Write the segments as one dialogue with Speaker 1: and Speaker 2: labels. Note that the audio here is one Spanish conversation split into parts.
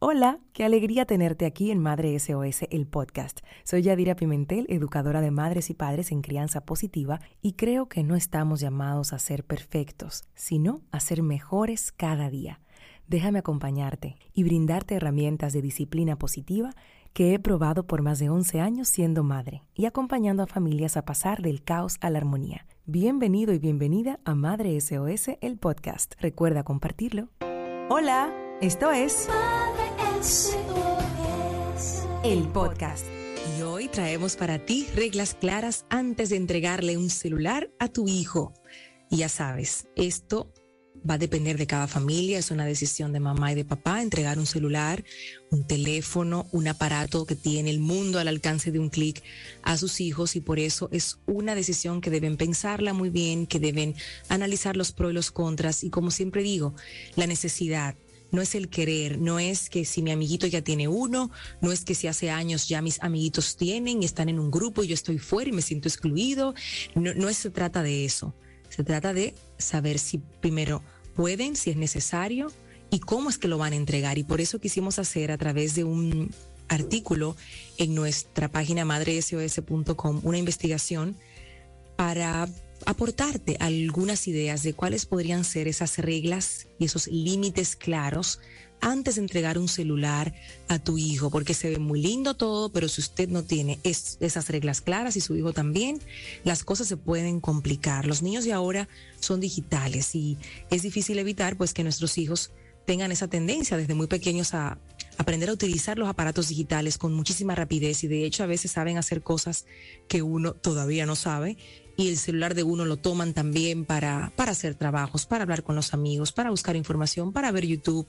Speaker 1: Hola, qué alegría tenerte aquí en Madre SOS, el podcast. Soy Yadira Pimentel, educadora de madres y padres en crianza positiva, y creo que no estamos llamados a ser perfectos, sino a ser mejores cada día. Déjame acompañarte y brindarte herramientas de disciplina positiva que he probado por más de 11 años siendo madre y acompañando a familias a pasar del caos a la armonía. Bienvenido y bienvenida a Madre SOS, el podcast. Recuerda compartirlo. Hola, esto es el podcast.
Speaker 2: Y hoy traemos para ti reglas claras antes de entregarle un celular a tu hijo. Ya sabes, esto va a depender de cada familia, es una decisión de mamá y de papá entregar un celular, un teléfono, un aparato que tiene el mundo al alcance de un clic a sus hijos y por eso es una decisión que deben pensarla muy bien, que deben analizar los pros y los contras y como siempre digo, la necesidad no es el querer, no es que si mi amiguito ya tiene uno, no es que si hace años ya mis amiguitos tienen y están en un grupo y yo estoy fuera y me siento excluido, no, no se trata de eso, se trata de saber si primero pueden, si es necesario y cómo es que lo van a entregar. Y por eso quisimos hacer a través de un artículo en nuestra página madresos.com una investigación para aportarte algunas ideas de cuáles podrían ser esas reglas y esos límites claros antes de entregar un celular a tu hijo, porque se ve muy lindo todo, pero si usted no tiene esas reglas claras y su hijo también, las cosas se pueden complicar. Los niños de ahora son digitales y es difícil evitar pues que nuestros hijos tengan esa tendencia desde muy pequeños a aprender a utilizar los aparatos digitales con muchísima rapidez y de hecho a veces saben hacer cosas que uno todavía no sabe y el celular de uno lo toman también para, para hacer trabajos, para hablar con los amigos, para buscar información, para ver YouTube,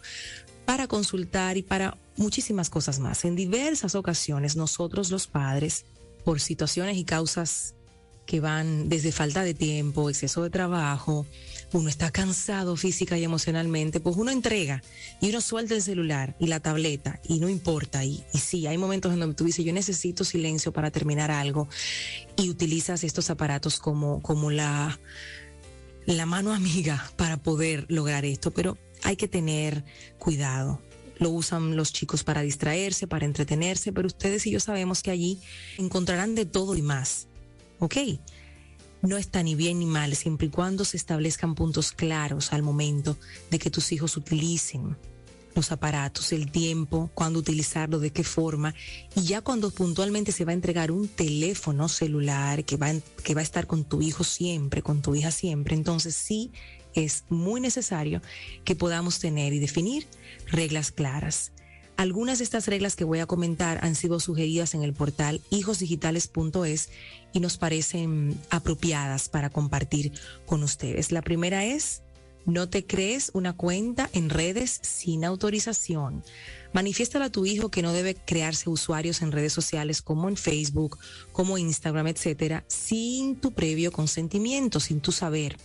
Speaker 2: para consultar y para muchísimas cosas más. En diversas ocasiones nosotros los padres, por situaciones y causas que van desde falta de tiempo, exceso de trabajo, uno está cansado física y emocionalmente, pues uno entrega y uno suelta el celular y la tableta y no importa. Y, sí, hay momentos en donde tú dices, yo necesito silencio para terminar algo y utilizas estos aparatos como, como la, la mano amiga para poder lograr esto, pero hay que tener cuidado lo usan los chicos para distraerse, para entretenerse, pero ustedes y yo sabemos que allí encontrarán de todo y más. ¿Ok? No está ni bien ni mal siempre y cuando se establezcan puntos claros al momento de que tus hijos utilicen los aparatos, el tiempo, cuándo utilizarlo, de qué forma. Y ya cuando puntualmente se va a entregar un teléfono celular que va, que va a estar con tu hijo siempre, con tu hija siempre, entonces sí es muy necesario que podamos tener y definir reglas claras. Algunas de estas reglas que voy a comentar han sido sugeridas en el portal hijosdigitales.es y nos parecen apropiadas para compartir con ustedes. La primera es, no te crees una cuenta en redes sin autorización. Manifiéstale a tu hijo que no debe crearse usuarios en redes sociales como en Facebook, como Instagram, etcétera, sin tu previo consentimiento, sin tu saber.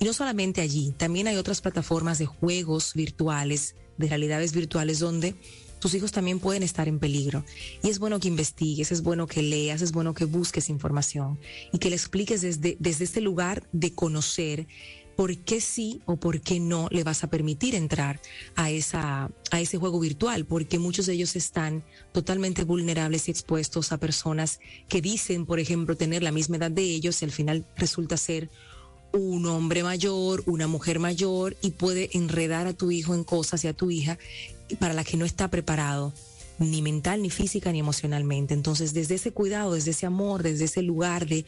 Speaker 2: Y no solamente allí, también hay otras plataformas de juegos virtuales, de realidades virtuales donde tus hijos también pueden estar en peligro. Y es bueno que investigues, es bueno que leas, es bueno que busques información y que le expliques desde, desde este lugar de conocer por qué sí o por qué no le vas a permitir entrar a esa a ese juego virtual, porque muchos de ellos están totalmente vulnerables y expuestos a personas que dicen, por ejemplo, tener la misma edad de ellos y al final resulta ser un hombre mayor, una mujer mayor y puede enredar a tu hijo en cosas y a tu hija para la que no está preparado ni mental, ni física, ni emocionalmente. Entonces, desde ese cuidado, desde ese amor, desde ese lugar de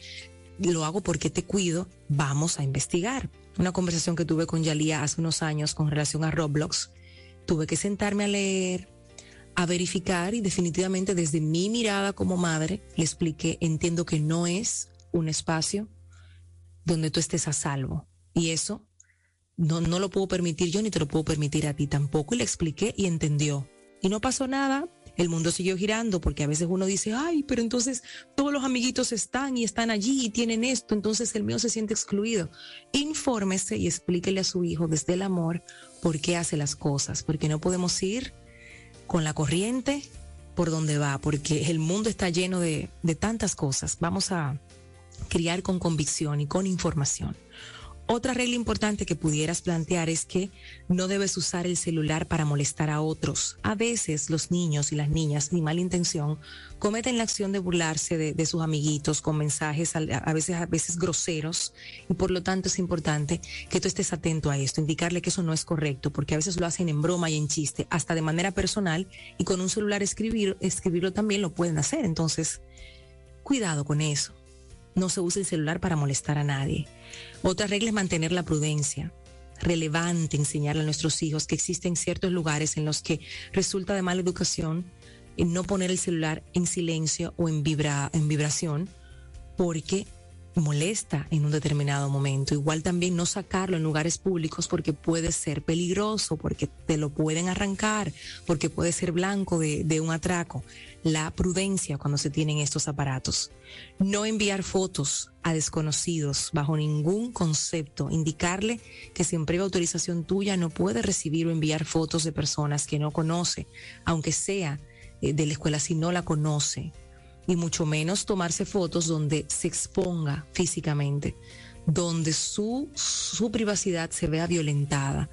Speaker 2: lo hago porque te cuido, vamos a investigar. Una conversación que tuve con Yalía hace unos años con relación a Roblox, tuve que sentarme a leer, a verificar y definitivamente desde mi mirada como madre le expliqué, entiendo que no es un espacio donde tú estés a salvo. Y eso no, no lo puedo permitir yo ni te lo puedo permitir a ti tampoco. Y le expliqué y entendió. Y no pasó nada. El mundo siguió girando porque a veces uno dice, ay, pero entonces todos los amiguitos están y están allí y tienen esto, entonces el mío se siente excluido. Infórmese y explíquele a su hijo desde el amor por qué hace las cosas, porque no podemos ir con la corriente por donde va, porque el mundo está lleno de, de tantas cosas. Vamos a criar con convicción y con información. Otra regla importante que pudieras plantear es que no debes usar el celular para molestar a otros. A veces los niños y las niñas, ni mala intención, cometen la acción de burlarse de, sus amiguitos con mensajes a, veces, a veces groseros y por lo tanto es importante que tú estés atento a esto, indicarle que eso no es correcto, porque a veces lo hacen en broma y en chiste, hasta de manera personal y con un celular escribir, escribirlo también lo pueden hacer. Entonces, cuidado con eso. No se usa el celular para molestar a nadie. Otra regla es mantener la prudencia. Relevante enseñarle a nuestros hijos que existen ciertos lugares en los que resulta de mala educación no poner el celular en silencio o en, vibra, en vibración porque molesta en un determinado momento. Igual también no sacarlo en lugares públicos porque puede ser peligroso, porque te lo pueden arrancar, porque puede ser blanco de, un atraco. La prudencia cuando se tienen estos aparatos. No enviar fotos a desconocidos bajo ningún concepto. Indicarle que sin previa autorización tuya no puede recibir o enviar fotos de personas que no conoce, aunque sea eh, de la escuela si no la conoce y mucho menos tomarse fotos donde se exponga físicamente, donde su, su privacidad se vea violentada.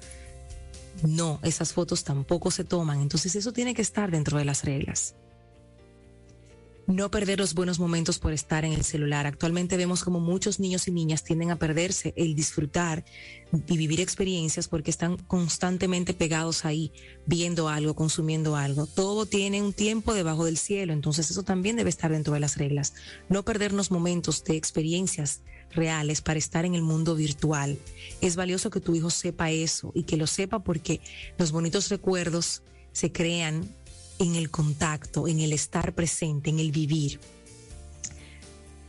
Speaker 2: No, esas fotos tampoco se toman, entonces eso tiene que estar dentro de las reglas no perder los buenos momentos por estar en el celular. Actualmente vemos como muchos niños y niñas tienden a perderse el disfrutar y vivir experiencias porque están constantemente pegados ahí, viendo algo, consumiendo algo. Todo tiene un tiempo debajo del cielo, entonces eso también debe estar dentro de las reglas. No perdernos momentos de experiencias reales para estar en el mundo virtual. Es valioso que tu hijo sepa eso y que lo sepa porque los bonitos recuerdos se crean en el contacto, en el estar presente, en el vivir.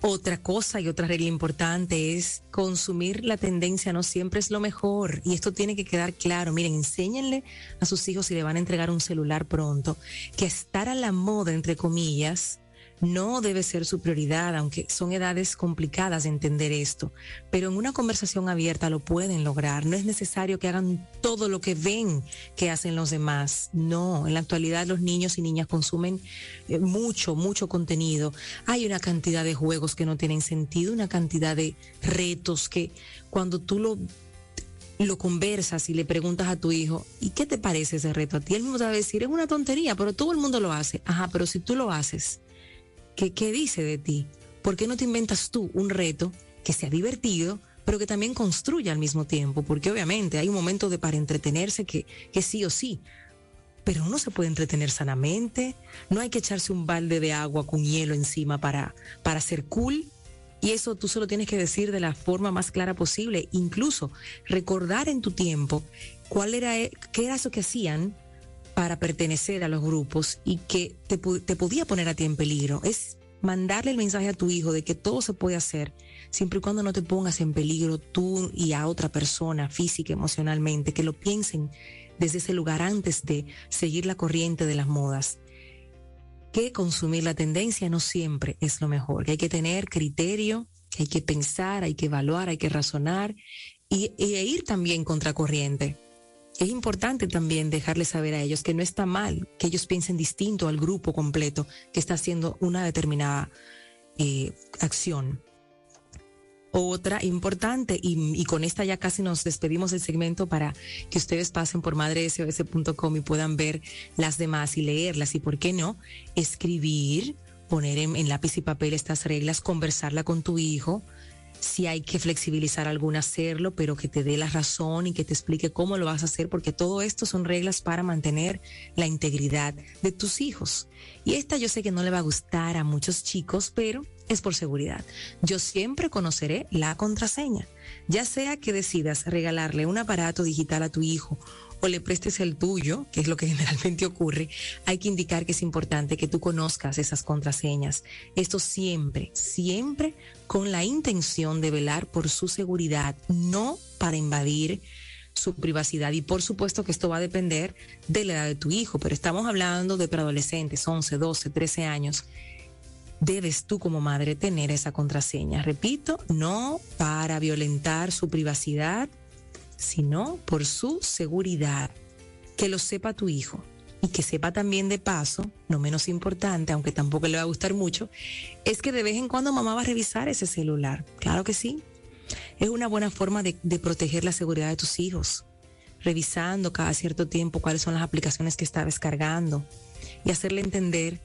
Speaker 2: Otra cosa y otra regla importante es consumir la tendencia no siempre es lo mejor y esto tiene que quedar claro. Miren, enséñenle a sus hijos si le van a entregar un celular pronto que estar a la moda, entre comillas, no debe ser su prioridad, aunque son edades complicadas de entender esto, pero en una conversación abierta lo pueden lograr. No es necesario que hagan todo lo que ven que hacen los demás. No, en la actualidad los niños y niñas consumen eh, mucho, mucho contenido. Hay una cantidad de juegos que no tienen sentido, una cantidad de retos que cuando tú lo lo conversas y le preguntas a tu hijo, ¿y qué te parece ese reto a ti? Él mismo te va a decir, es una tontería, pero todo el mundo lo hace. Ajá, pero si tú lo haces, ¿Qué, dice de ti? ¿Por qué no te inventas tú un reto que sea divertido, pero que también construya al mismo tiempo? Porque obviamente hay un momento de para entretenerse que, que sí o sí, pero uno se puede entretener sanamente, no hay que echarse un balde de agua con hielo encima para, para ser cool. Y eso tú solo tienes que decir de la forma más clara posible. Incluso recordar en tu tiempo cuál era, qué era eso que hacían para pertenecer a los grupos y que te, te podía poner a ti en peligro. Es mandarle el mensaje a tu hijo de que todo se puede hacer siempre y cuando no te pongas en peligro tú y a otra persona física, emocionalmente, que lo piensen desde ese lugar antes de seguir la corriente de las modas. Que consumir la tendencia no siempre es lo mejor, que hay que tener criterio, que hay que pensar, hay que evaluar, hay que razonar y, e ir también contracorriente es importante también dejarles saber a ellos que no está mal que ellos piensen distinto al grupo completo que está haciendo una determinada eh, acción. Otra importante, y, con esta ya casi nos despedimos del segmento para que ustedes pasen por madresos.com y puedan ver las demás y leerlas y, ¿por qué no?, escribir, poner en lápiz y papel estas reglas, conversarla con tu hijo, si hay que flexibilizar alguna, hacerlo, pero que te dé la razón y que te explique cómo lo vas a hacer, porque todo esto son reglas para mantener la integridad de tus hijos. Y esta yo sé que no le va a gustar a muchos chicos, pero es por seguridad. Yo siempre conoceré la contraseña, ya sea que decidas regalarle un aparato digital a tu hijo o le prestes el tuyo, que es lo que generalmente ocurre, hay que indicar que es importante que tú conozcas esas contraseñas. Esto siempre, siempre con la intención de velar por su seguridad, no para invadir su privacidad. Y por supuesto que esto va a depender de la edad de tu hijo, pero estamos hablando de preadolescentes, 11, 12, 13 años. Debes tú como madre tener esa contraseña. Repito, no para violentar su privacidad, sino por su seguridad. Que lo sepa tu hijo y que sepa también de paso, no menos importante, aunque tampoco le va a gustar mucho, es que de vez en cuando mamá va a revisar ese celular. Claro que sí. es una buena forma de, proteger la seguridad de tus hijos, revisando cada cierto tiempo cuáles son las aplicaciones que está descargando y hacerle entender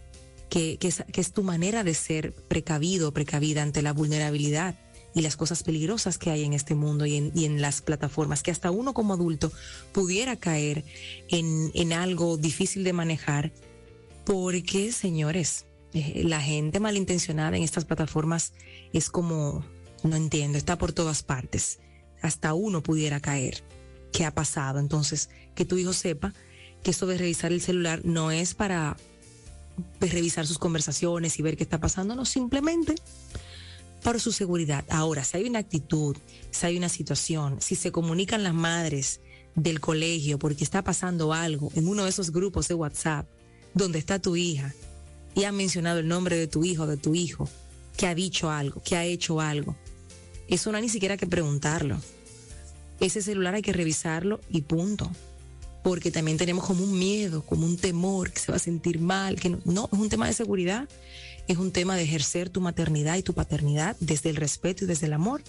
Speaker 2: que, es, tu manera de ser precavido precavida ante la vulnerabilidad y las cosas peligrosas que hay en este mundo y en, las plataformas, que hasta uno como adulto pudiera caer en, algo difícil de manejar, porque, señores, eh, la gente malintencionada en estas plataformas es como, no entiendo, está por todas partes. Hasta uno pudiera caer. ¿Qué ha pasado? Entonces, que tu hijo sepa que esto de revisar el celular no es para pues, revisar sus conversaciones y ver qué está pasando, no, simplemente para su seguridad. Ahora, si hay una actitud, si hay una situación, si se comunican las madres del colegio porque está pasando algo en uno de esos grupos de WhatsApp donde está tu hija y ha mencionado el nombre de tu hijo, de tu hijo, que ha dicho algo, que ha hecho algo, eso no hay ni siquiera que preguntarlo. Ese celular hay que revisarlo y punto. Porque también tenemos como un miedo, como un temor, que se va a sentir mal, que no, no es un tema de seguridad es un tema de ejercer tu maternidad y tu paternidad desde el respeto y desde el amor.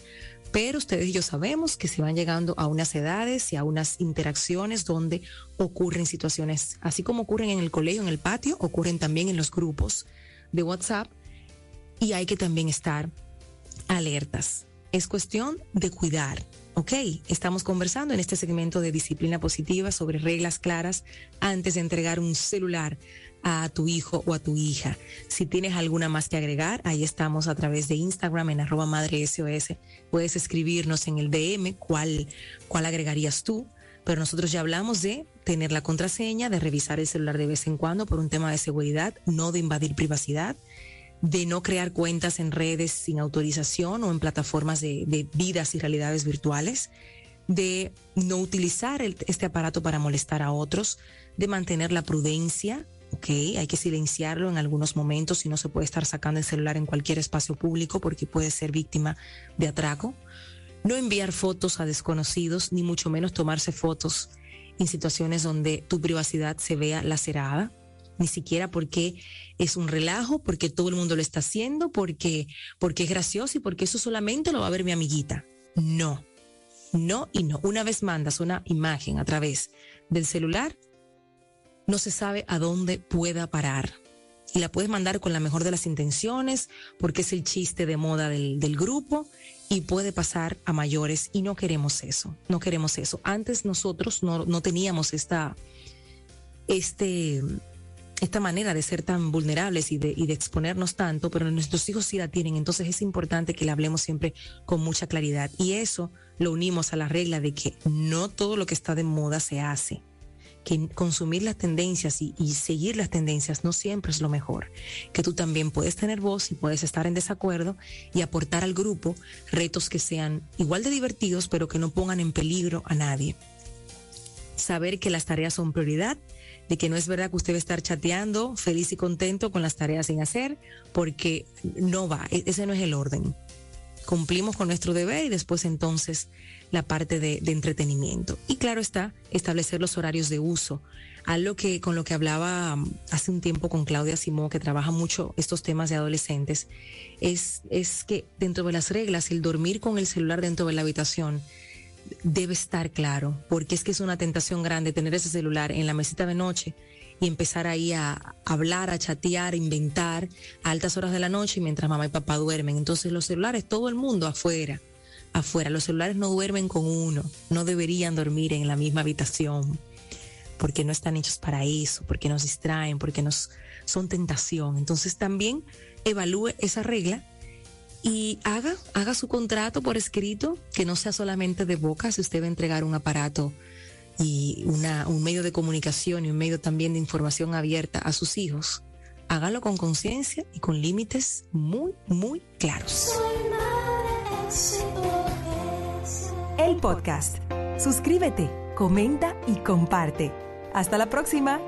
Speaker 2: Pero ustedes y yo sabemos que se van llegando a unas edades y a unas interacciones donde ocurren situaciones, así como ocurren en el colegio, en el patio, ocurren también en los grupos de WhatsApp y hay que también estar alertas. Es cuestión de cuidar, ¿ok? Estamos conversando en este segmento de disciplina positiva sobre reglas claras antes de entregar un celular a tu hijo o a tu hija. Si tienes alguna más que agregar, ahí estamos a través de Instagram en arroba madre SOS. Puedes escribirnos en el DM cuál, cuál agregarías tú. Pero nosotros ya hablamos de tener la contraseña, de revisar el celular de vez en cuando por un tema de seguridad, no de invadir privacidad, de no crear cuentas en redes sin autorización o en plataformas de, vidas y realidades virtuales, de no utilizar este aparato para molestar a otros, de mantener la prudencia, ok, hay que silenciarlo en algunos momentos y no se puede estar sacando el celular en cualquier espacio público porque puede ser víctima de atraco. No enviar fotos a desconocidos, ni mucho menos tomarse fotos en situaciones donde tu privacidad se vea lacerada, ni siquiera porque es un relajo, porque todo el mundo lo está haciendo, porque, porque es gracioso y porque eso solamente lo va a ver mi amiguita. No, no y no. Una vez mandas una imagen a través del celular, no se sabe a dónde pueda parar. Y la puedes mandar con la mejor de las intenciones, porque es el chiste de moda del, grupo y puede pasar a mayores y no queremos eso, no queremos eso. Antes nosotros no, no teníamos esta, este, esta manera de ser tan vulnerables y de, exponernos tanto, pero nuestros hijos sí la tienen, entonces es importante que le hablemos siempre con mucha claridad. Y eso lo unimos a la regla de que no todo lo que está de moda se hace que consumir las tendencias y, seguir las tendencias no siempre es lo mejor, que tú también puedes tener voz y puedes estar en desacuerdo y aportar al grupo retos que sean igual de divertidos, pero que no pongan en peligro a nadie. Saber que las tareas son prioridad, de que no es verdad que usted va a estar chateando feliz y contento con las tareas sin hacer, porque no va, e-, ese no es el orden. Cumplimos con nuestro deber y después entonces la parte de, entretenimiento. Y claro está, establecer los horarios de uso. Algo que con lo que hablaba um, hace un tiempo con Claudia Simó, que trabaja mucho estos temas de adolescentes, es, es que dentro de las reglas, el dormir con el celular dentro de la habitación debe estar claro, porque es que es una tentación grande tener ese celular en la mesita de noche y empezar ahí a hablar, a chatear, a inventar a altas horas de la noche mientras mamá y papá duermen. Entonces los celulares, todo el mundo afuera afuera. Los celulares no duermen con uno, no deberían dormir en la misma habitación, porque no están hechos para eso, porque nos distraen, porque nos son tentación. Entonces también evalúe esa regla y haga, haga su contrato por escrito, que no sea solamente de boca, si usted va a entregar un aparato y una, un medio de comunicación y un medio también de información abierta a sus hijos, hágalo con conciencia y con límites muy, muy claros
Speaker 1: el podcast. Suscríbete, comenta y comparte. Hasta la próxima.